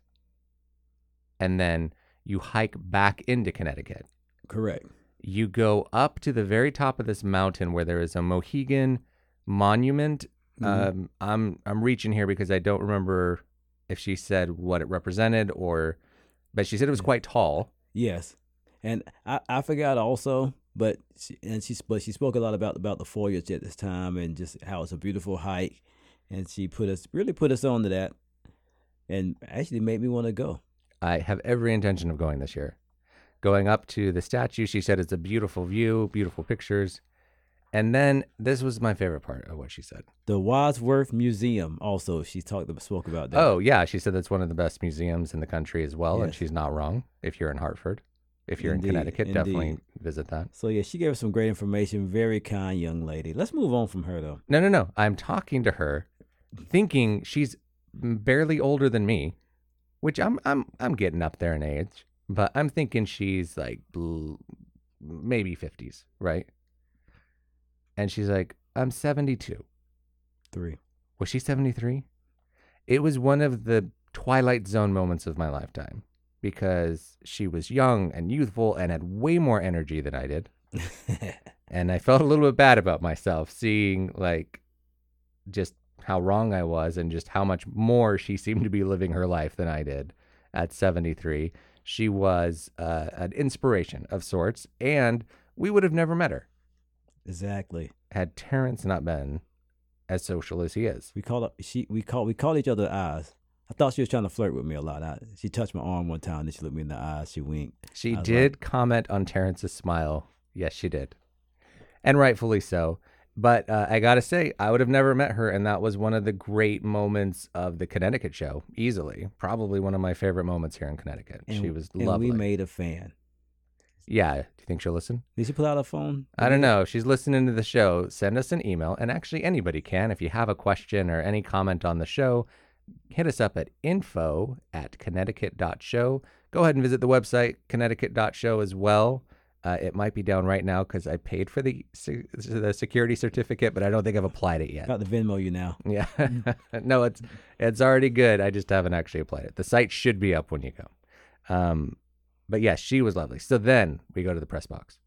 and then you hike back into Connecticut. Correct. you go up to the very top of this mountain where there is a Mohegan monument. Mhm. Um, I'm I'm reaching here because I don't remember if she said what it represented or, but she said it was quite tall. Yes, and I, I forgot also, but she, and she but she spoke a lot about about the foliage at this time and just how it's a beautiful hike, and she put us really put us on to that, and actually made me want to go. I have every intention of going this year. Going up to the statue, she said it's a beautiful view, beautiful pictures. And then this was my favorite part of what she said. The Wadsworth Museum also she talked spoke about that. Oh, yeah. She said that's one of the best museums in the country as well. And she's not wrong. If you're in Hartford, if you're Indeed, in Connecticut, definitely visit that. So yeah, she gave us some great information. Very kind young lady. Let's move on from her though. No, no, no. I'm talking to her, thinking she's barely older than me, which I'm I'm I'm getting up there in age, but I'm thinking she's like maybe 50s, right? And she's like, "I'm 72." Three. Was she 73? It was one of the twilight zone moments of my lifetime because she was young and youthful and had way more energy than I did. and I felt a little bit bad about myself seeing like just how wrong I was and just how much more she seemed to be living her life than I did at 73. She was uh, an inspiration of sorts, and we would have never met her exactly. had Terrence not been as social as he is. We called up. She we called we called each other eyes. I thought she was trying to flirt with me a lot. I, she touched my arm one time, then she looked me in the eyes. She winked. She did comment on Terrence's smile. Yes, she did. And rightfully so. But uh, I got to say, I would have never met her. And that was one of the great moments of the Connecticut show, easily. Probably one of my favorite moments here in Connecticut. And, she was and lovely. we made a fan. yeah. Do you think she'll listen? Did she pull out her phone? I don't know. She's listening to the show, send us an email. And actually, anybody can. If you have a question or any comment on the show, hit us up at info at connecticut.show. Go ahead and visit the website, connecticut.show as well. Uh, it might be down right now because I paid for the se- the security certificate, but I don't think I've applied it yet. Got the Venmo you now. Yeah, no, it's it's already good. I just haven't actually applied it. The site should be up when you go. Um, but yes, she was lovely. So then we go to the press box.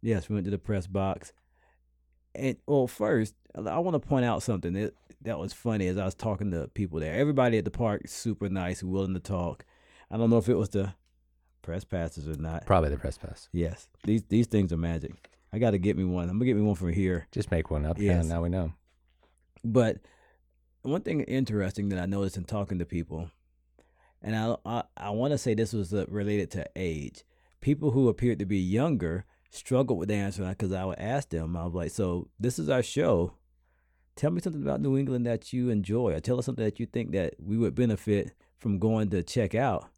Yes, we went to the press box. And well, first, I want to point out something that that was funny as I was talking to people there. Everybody at the park super nice, willing to talk. I don't know if it was the press passes or not. Probably the press pass. Yes, these these things are magic. I got to get me one. I'm gonna get me one from here. Just make one up. Yeah, now we know. But one thing interesting that I noticed in talking to people, and I I, I want to say this was uh, related to age. People who appeared to be younger struggled with answering because I would ask them. I was like, "So this is our show. Tell me something about New England that you enjoy, or tell us something that you think that we would benefit from going to check out."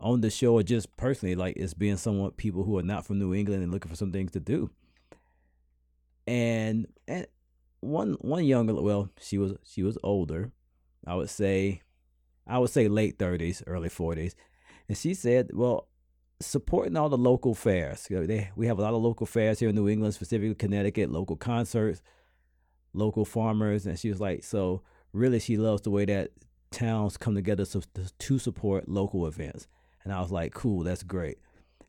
On the show, or just personally, like it's being someone people who are not from New England and looking for some things to do. And and one one younger well she was she was older i would say i would say late 30s early 40s and she said well supporting all the local fairs. You know, they, we have a lot of local fairs here in new england specifically connecticut local concerts local farmers. And she was like so really she loves the way that towns come together so, to support local events. And i was like cool that's great.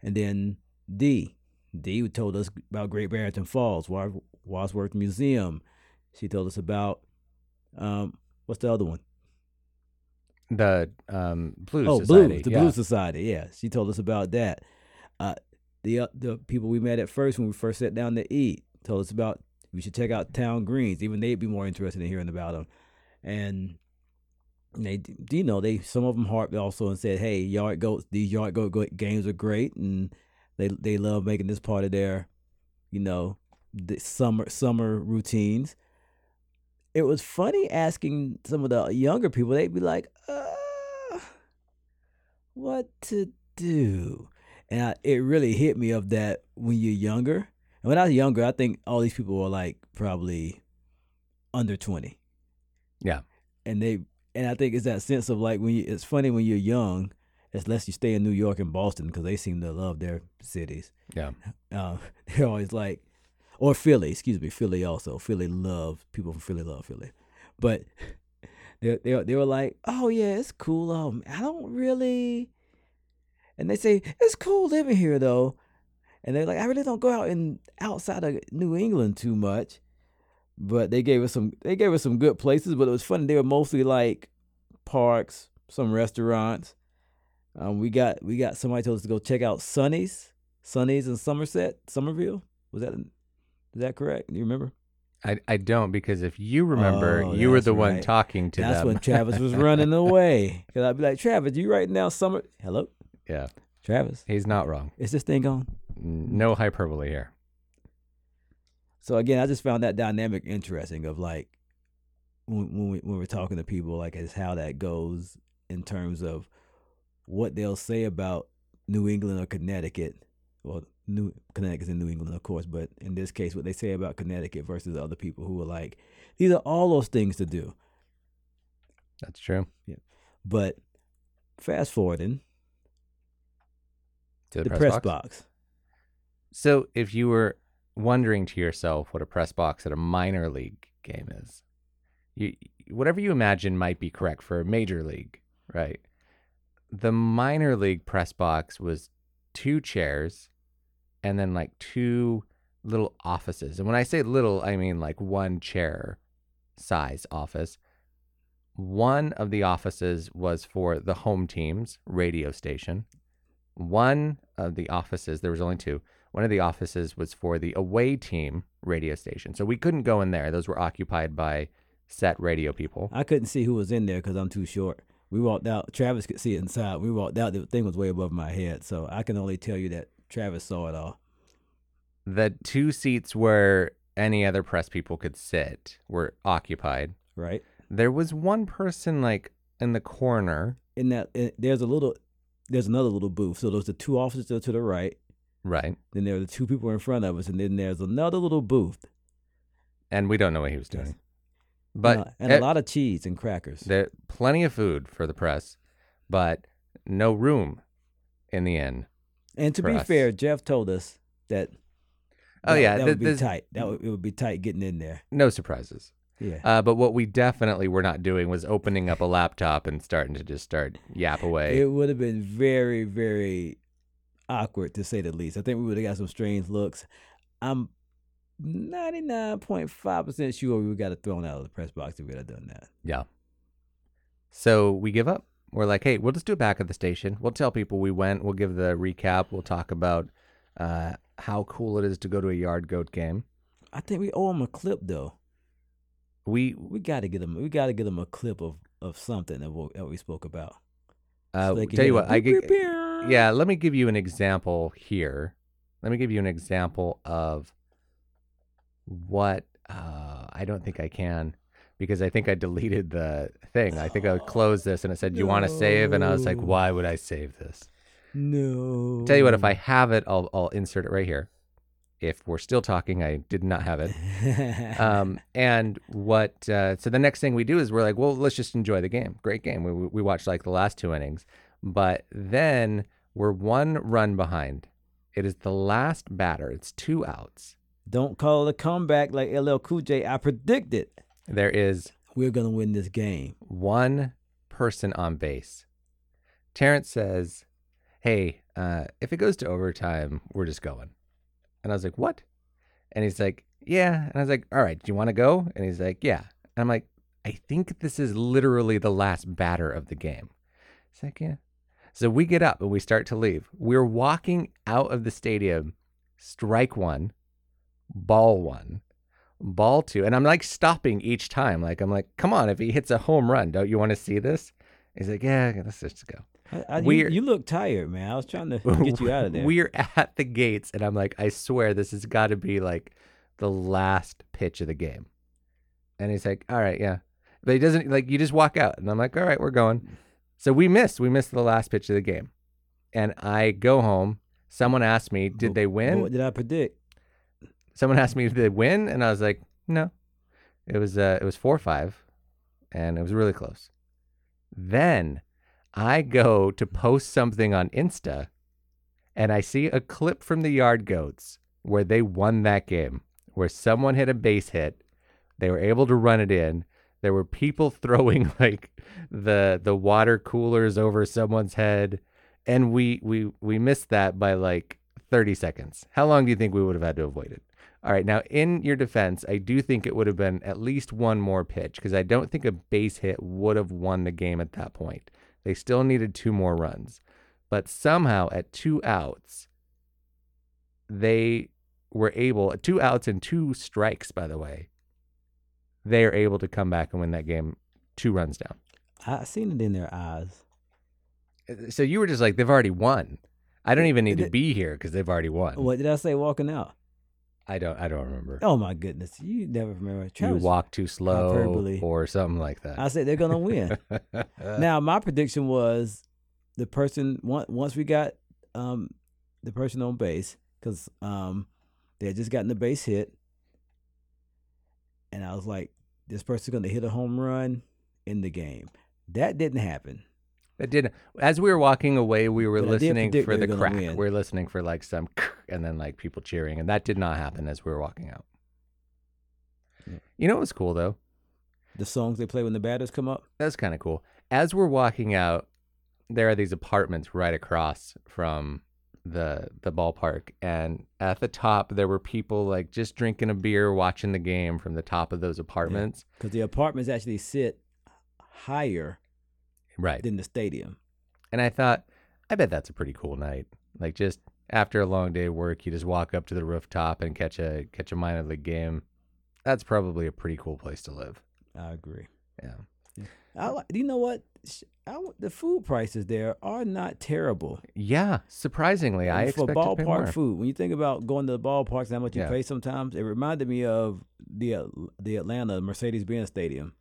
And then d d told us about great barrington falls Wa- wadsworth museum. She told us about um, what's the other one? The um, Blues oh, Society. Blues, the yeah. Blues Society. Yeah, she told us about that. Uh, the uh, the people we met at first when we first sat down to eat told us about we should check out Town Greens. Even they'd be more interested in hearing about them. And they, you know, they some of them harped also and said, "Hey, yard goats, these yard goat games are great, and they they love making this part of their, you know, the summer summer routines." It was funny asking some of the younger people. They'd be like, "Uh, what to do?" And I, it really hit me of that when you're younger. And when I was younger, I think all these people were like probably under twenty. Yeah. and they and I think it's that sense of like when you, it's funny when you're young, unless you stay in New York and Boston because they seem to love their cities. Yeah. Uh, they're always like, or Philly, excuse me, Philly also. Philly love people from Philly love Philly, but they they they were like, oh yeah, it's cool. Um, I don't really, and they say it's cool living here though, and they're like, I really don't go out in outside of New England too much, but they gave us some they gave us some good places, but it was funny. They were mostly like parks, some restaurants. Um, we got we got somebody told us to go check out Sonny's, Sonny's in Somerset, Somerville. Was that is that correct? Do you remember? I, I don't because if you remember, Oh, you were the one talking to That's them. when Travis was running away. Cause I'd be like, Travis, you right now Summer? Hello, yeah, Travis. he's not wrong. Is this thing on? No hyperbole here. So again, I just found that dynamic interesting of like when when, we, when we're talking to people, like as how that goes in terms of what they'll say about New England or Connecticut. Well, New Connecticut's in New England, of course, but in this case, what they say about Connecticut versus other people who are like, these are all those things to do. That's true. Yeah. But fast forwarding To the, the, press, box. So if you were wondering to yourself what a press box at a minor league game is, you whatever you imagine might be correct for a major league, right? The minor league press box was two chairs and then like two little offices. And when I say little, I mean like one chair size office. One of the offices was for the home team's radio station. One of the offices, there was only two. One of the offices was for the away team radio station. So we couldn't go in there. Those were occupied by set radio people. I couldn't see who was in there because I'm too short. We walked out. Travis could see it inside. We walked out. The thing was way above my head, so I can only tell you that Travis saw it all. The two seats where any other press people could sit were occupied. Right There was one person like in the corner, in that, in, there's a little, there's another little booth. So there's the two officers to the right. right? Then there are the two people in front of us, and then there's another little booth. And we don't know what he was doing. Yes. But and a eh, lot of cheese and crackers. there plenty of food for the press, but no room in the inn. And to be us. fair, Jeff told us that. Oh that- yeah, that th- would be tight. That would, it would be tight getting in there. no surprises. Yeah. Uh, but what we definitely were not doing was opening up a laptop and starting to just start yap away. It would have been very, very awkward to say the least. I think we would have got some strange looks. I'm 99.5% sure we would got it thrown out of the press box if we had done that. yeah. So we give up. We're like, hey, we'll just do it back at the station. We'll tell people we went. We'll give the recap. We'll talk about uh, how cool it is to go to a yard goat game. I think we owe them a clip though. We We got to get them We got to get them a clip of of something that we, that we spoke about. uh, So tell you what, I get, beep, beep. yeah. Let me give you an example here. Let me give you an example of what uh, I don't think I can because I think I deleted the thing. I think I closed this and it said, "Do you want to save?" And I was like, "Why would I save this?" No. Tell you what, if I have it, I'll I'll insert it right here. If we're still talking, I did not have it. Um, and what? Uh, so the next thing we do is we're like, well, let's just enjoy the game. Great game. We we we watched like the last two innings, but then we're one run behind. It is the last batter. It's two outs. Don't call it a comeback like LL Cool J. I predicted There is we're gonna win this game. one person on base. Terrence says, "Hey, uh, if it goes to overtime, we're just going." And I was like, "What?" And he's like, "Yeah." And I was like, "All right, do you want to go?" And he's like, "Yeah." And I'm like, "I think this is literally the last batter of the game." He's like, "Yeah." So we get up and we start to leave. We're walking out of the stadium, strike one, ball one, ball two. And I'm like stopping each time. Like, I'm like, come on, if he hits a home run, don't you want to see this? He's like, yeah, let's just go. I, I, you, you look tired, man. I was trying to get you out of there. We're at the gates, and I'm like, I swear this has got to be like the last pitch of the game. And he's like, all right, yeah. But he doesn't, like, you just walk out. And I'm like, all right, we're going. So we missed. We missed the last pitch of the game. And I go home. Someone asked me, did they win? What did I predict? Someone asked me they win? And i was like no. It was uh it was four five and it was really close. Then i go to post something on insta and i see a clip from the yard goats where they won that game where someone hit a base hit. They were able to run it in. There were people throwing like the the water coolers over someone's head and we we we missed that by like 30 seconds. How long do you think we would have had to have waited all right, now in your defense, I do think it would have been at least one more pitch because I don't think a base hit would have won the game at that point. They still needed two more runs. But somehow at two outs, they were able, two outs and two strikes, by the way, they are able to come back and win that game two runs down. I seen it in their eyes. So you were just like, they've already won. I don't even need to be here because they've already won. What did I say walking out? I don't. I don't remember. Oh my goodness, you never remember. you walk too slow hyperbole. or something like that. I said they're gonna win. now my prediction was the person once once we got um the person on base because um they had just gotten the base hit, and I was like, this person's gonna hit a home run in the game. That didn't happen. It didn't. As we were walking away, we were But I did listening predict for they the were gonna crack. win. We are listening for like some, and then like people cheering, and that did not happen as we were walking out. You know what was cool though? The songs they play when the batters come up. That's kind of cool. As we're walking out, there are these apartments right across from the the ballpark, and at the top there were people like just drinking a beer, watching the game from the top of those apartments. because the apartments actually sit higher Right. than the stadium. And I thought, I bet that's a pretty cool night. Like just after a long day of work, you just walk up to the rooftop and catch a catch a minor league game. That's probably a pretty cool place to live. I agree. Yeah. I like. You know what? I, the food prices there are not terrible. Yeah. Surprisingly, I for expect to pay more. ballpark food. When you think about going to the ballparks and how much you Yeah. pay, sometimes it reminded me of the uh, the Atlanta Mercedes-Benz Stadium.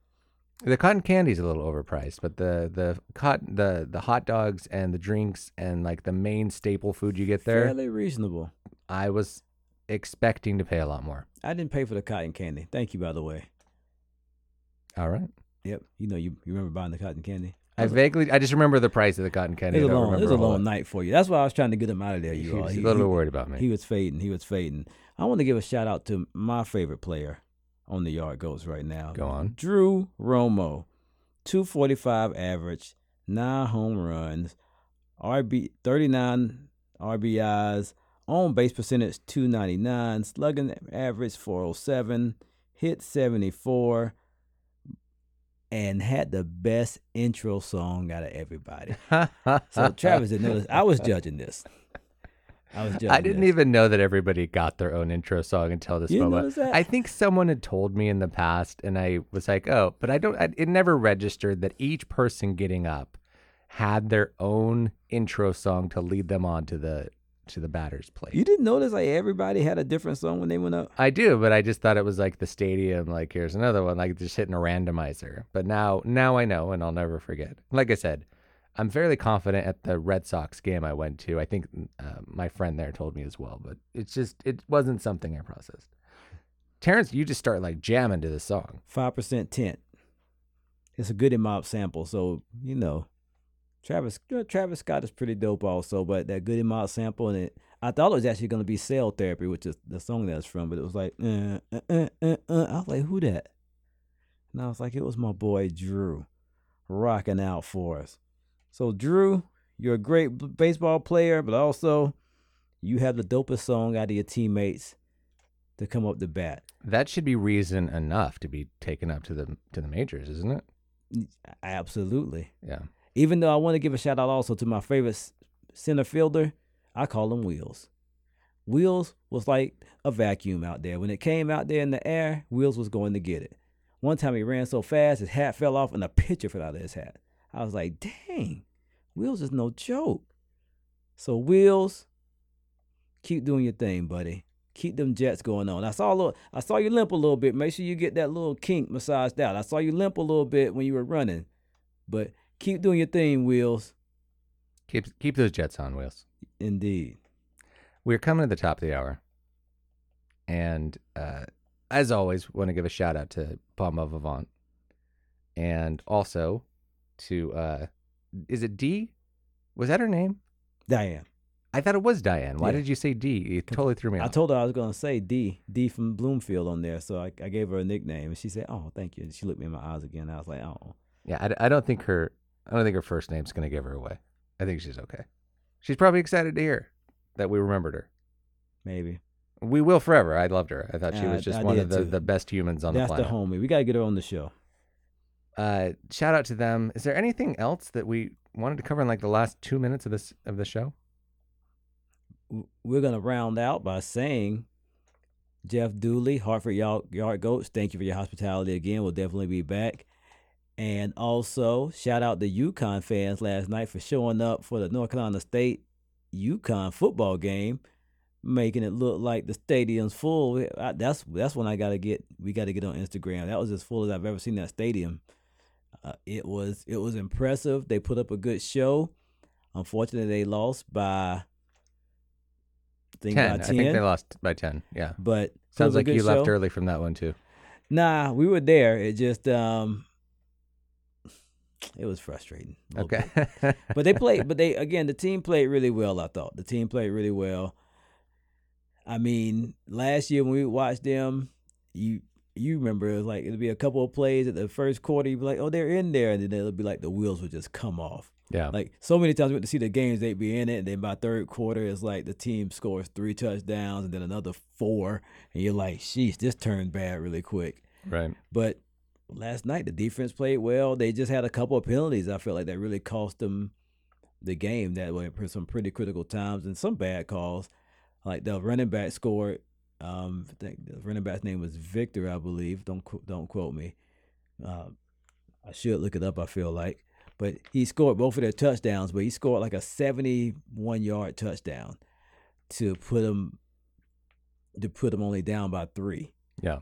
The cotton candy's a little overpriced, but the the cotton the the hot dogs and the drinks and like the main staple food you get there, Fairly reasonable. I was expecting to pay a lot more. I didn't pay for the cotton candy. Thank you, by the way. All right. Yep. You know, you, you remember buying the cotton candy. I vaguely, I just remember the price of the cotton candy. It was a long, it was a long night for you. That's why I was trying to get him out of there. You He all. was He- a little he- worried about me. He was fading. He was fading. I want to give a shout out to my favorite player on the yard goes right now. Go on. Drew Romo, 245 average, nine home runs, RB 39 RBIs, on base percentage 299, slugging average 407, hit 74, and had the best intro song out of everybody. So Travis didn't notice. I was judging this. I was. I didn't even know that everybody got their own intro song until this You moment. I think someone had told me in the past, and I was like, "Oh," but I don't. I, it never registered that each person getting up had their own intro song to lead them on to the to the batter's plate. You didn't notice like everybody had a different song when they went up. I do, but I just thought it was like the stadium. Like here's another one, like just hitting a randomizer. But now, now I know, and I'll never forget. Like I said, I'm fairly confident at the Red Sox game I went to. I think uh, my friend there told me as well, but it's just it wasn't something I processed. Terrence, you just start like jamming to the song. Five percent tint. It's a Goodie Mob sample, so you know, Travis Travis Scott is pretty dope also. But that Goodie Mob sample and it, I thought it was actually gonna be Cell Therapy, which is the song that's from, but it was like, uh, uh, uh, uh, uh. I was like, who that? And I was like, it was my boy Drew, rocking out for us. So Drew, you're a great baseball player, but also you have the dopest song out of your teammates to come up to bat. That should be reason enough to be taken up to the to the majors, isn't it? Absolutely. Yeah. Even though I want to give a shout out also to my favorite center fielder, I call him Wheels. Wheels was like a vacuum out there. When it came out there in the air, Wheels was going to get it. One time he ran so fast, his hat fell off and a pitcher fell out of his hat. I was like, dang, Wheels is no joke. So, Wheels, keep doing your thing, buddy. Keep them jets going on. I saw a little, I saw you limp a little bit. Make sure you get that little kink massaged out. I saw you limp a little bit when you were running, but keep doing your thing, Wheels. Keep keep those jets on wheels. Indeed. We're coming to the top of the hour. And uh, as always, want to give a shout out to Palma Vivant. And also to uh is it D? Was that her name? Diane. I thought it was Diane. Why Yeah. did you say D? You totally threw me I off. told her I was gonna say D, D from Bloomfield on there, so I, I gave her a nickname, and she said, "Oh, thank you." And she looked me in my eyes again. I was like, "Oh, yeah, I, I don't think her I don't think her first name's gonna give her away. I think she's okay. She's probably excited to hear that we remembered her. maybe." We will forever. I loved her. I thought she Yeah, was I- just I one of the, too. the best humans on That's the the planet. homie. We gotta get her on the show. Uh, shout out to them. Is there anything else that we wanted to cover in like the last two minutes of this of the show? We're gonna round out by saying, Jeff Dooley, Hartford Yard, Yard Goats. Thank you for your hospitality again. We'll definitely be back. And also, shout out to UConn fans last night for showing up for the North Carolina State UConn football game, making it look like the stadium's full. I, that's that's when I gotta get we gotta get on Instagram. That was as full as I've ever seen that stadium. Uh, it was it was impressive. They put up a good show. Unfortunately, they lost by I think Ten. by I ten. think they lost by ten. Yeah. but Sounds like you left early from that one too. Nah, we were there. It just um, it was frustrating. Okay. but they played. But they again, the team played really well. I thought the team played really well. I mean, last year when we watched them, you you remember it was like it'd be a couple of plays at the first quarter. You'd be like, oh, they're in there, and then it'll be like the wheels would just come off. yeah. Like so many times we went to see the games, they'd be in it, and then by third quarter, it's like the team scores three touchdowns and then another four, and you're like, sheesh, this turned bad really quick. right. But last night the defense played well. They just had a couple of penalties. I feel like that really cost them the game. That were for some pretty critical times and some bad calls. Like the running back scored. Um, I think the running back's name was Victor, I believe. Don't don't quote me. Uh, I should look it up. I feel like, but he scored both of their touchdowns. But he scored like a seventy-one yard touchdown to put him to put him only down by three Yeah.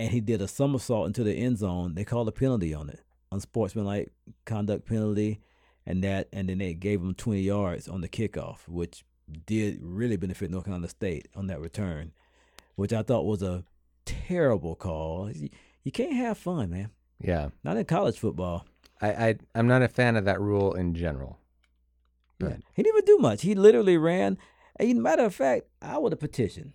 and he did a somersault into the end zone. They called a penalty on it, unsportsmanlike conduct penalty, and that, and then they gave him 20 yards on the kickoff, which did really benefit North Carolina State on that return, which I thought was a terrible call. You, can't have fun, man. Yeah. Not in college football. I, I I'm not a fan of that rule in general. Yeah. But He didn't even do much. He literally ran. And matter of fact, I would have petitioned.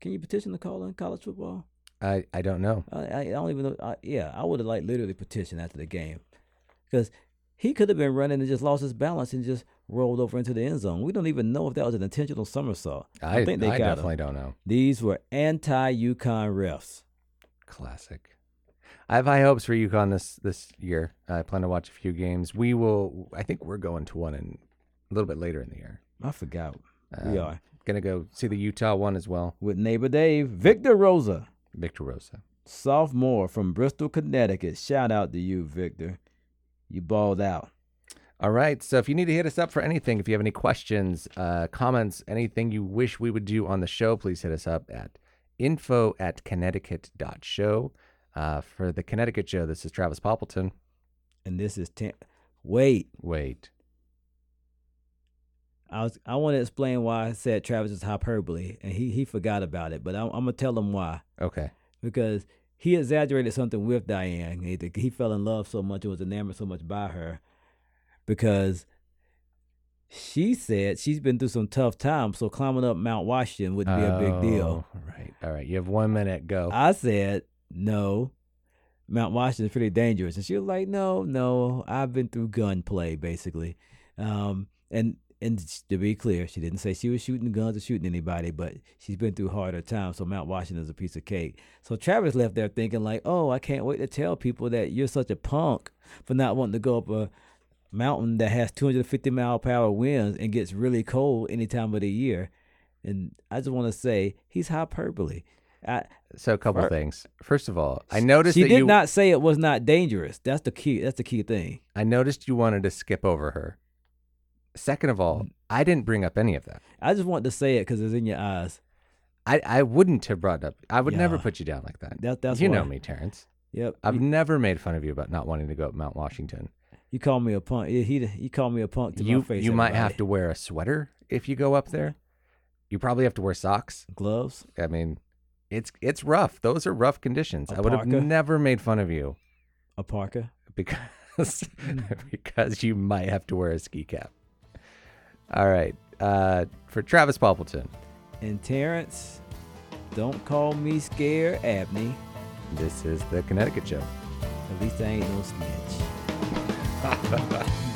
Can you petition the call in college football? I, I don't know. I, I don't even know. I, yeah, I would have like literally petitioned after the game because he could have been running and just lost his balance and just rolled over into the end zone. We don't even know if that was an intentional somersault. I, think they I got definitely don't know. These were anti UConn refs. Classic. I have high hopes for UConn this this year. I plan to watch a few games. We will. I think we're going to one in a little bit later in the year. I forgot. we Um, are Gonna go see the Utah one as well. with neighbor Dave, Victor Rosa, Victor Rosa. sophomore from Bristol, Connecticut. Shout out to you, Victor. You balled out. All right. So if you need to hit us up for anything, if you have any questions, uh, comments, anything you wish we would do on the show, please hit us up at info at connecticut.show. Uh, for the Connecticut show, this is Travis Poppleton. And this is ten. Wait, Wait. I was I want to explain why I said Travis is hyperbole, and he he forgot about it. But I'm, I'm gonna tell him why Okay. because he exaggerated something with Diane. He, he fell in love so much and was enamored so much by her because she said she's been through some tough times. So climbing up Mount Washington wouldn't be a big deal. Oh, Right. All right. You have one minute. Go. I said no. Mount Washington is pretty dangerous, and she was like, "No, no, I've been through gunplay, basically." Um, and and to be clear, she didn't say she was shooting guns or shooting anybody, but she's been through harder times. So Mount Washington is a piece of cake. So Travis left there thinking like, "Oh, I can't wait to tell people that you're such a punk for not wanting to go up a mountain that has 250 mile per hour winds and gets really cold any time of the year." And I just want to say he's hyperbole. I, so a couple things. First of all, I noticed she did you. not say it was not dangerous. That's the key. That's the key thing. I noticed you wanted to skip over her. Second of Mm. all, I didn't bring up any of that. I just want to say it because it's in your eyes. I, I wouldn't have brought up. I would never put you down like that. That that's you why. know me, Terrence. Yep. I've you, never made fun of you about not wanting to go up Mount Washington. You call me a punk. He he, he called me a punk to You my face. you might have to wear a sweater if you go up there. You probably have to wear socks. gloves. I mean, it's it's rough. Those are rough conditions. A I would have never made fun of you A parka. because Mm. because you might have to wear a ski cap. All right. Uh, for Travis Poppleton, And Terrence, don't call me Scare Abney. this is the Connecticut Show. At least I ain't no snitch. 哈哈哈。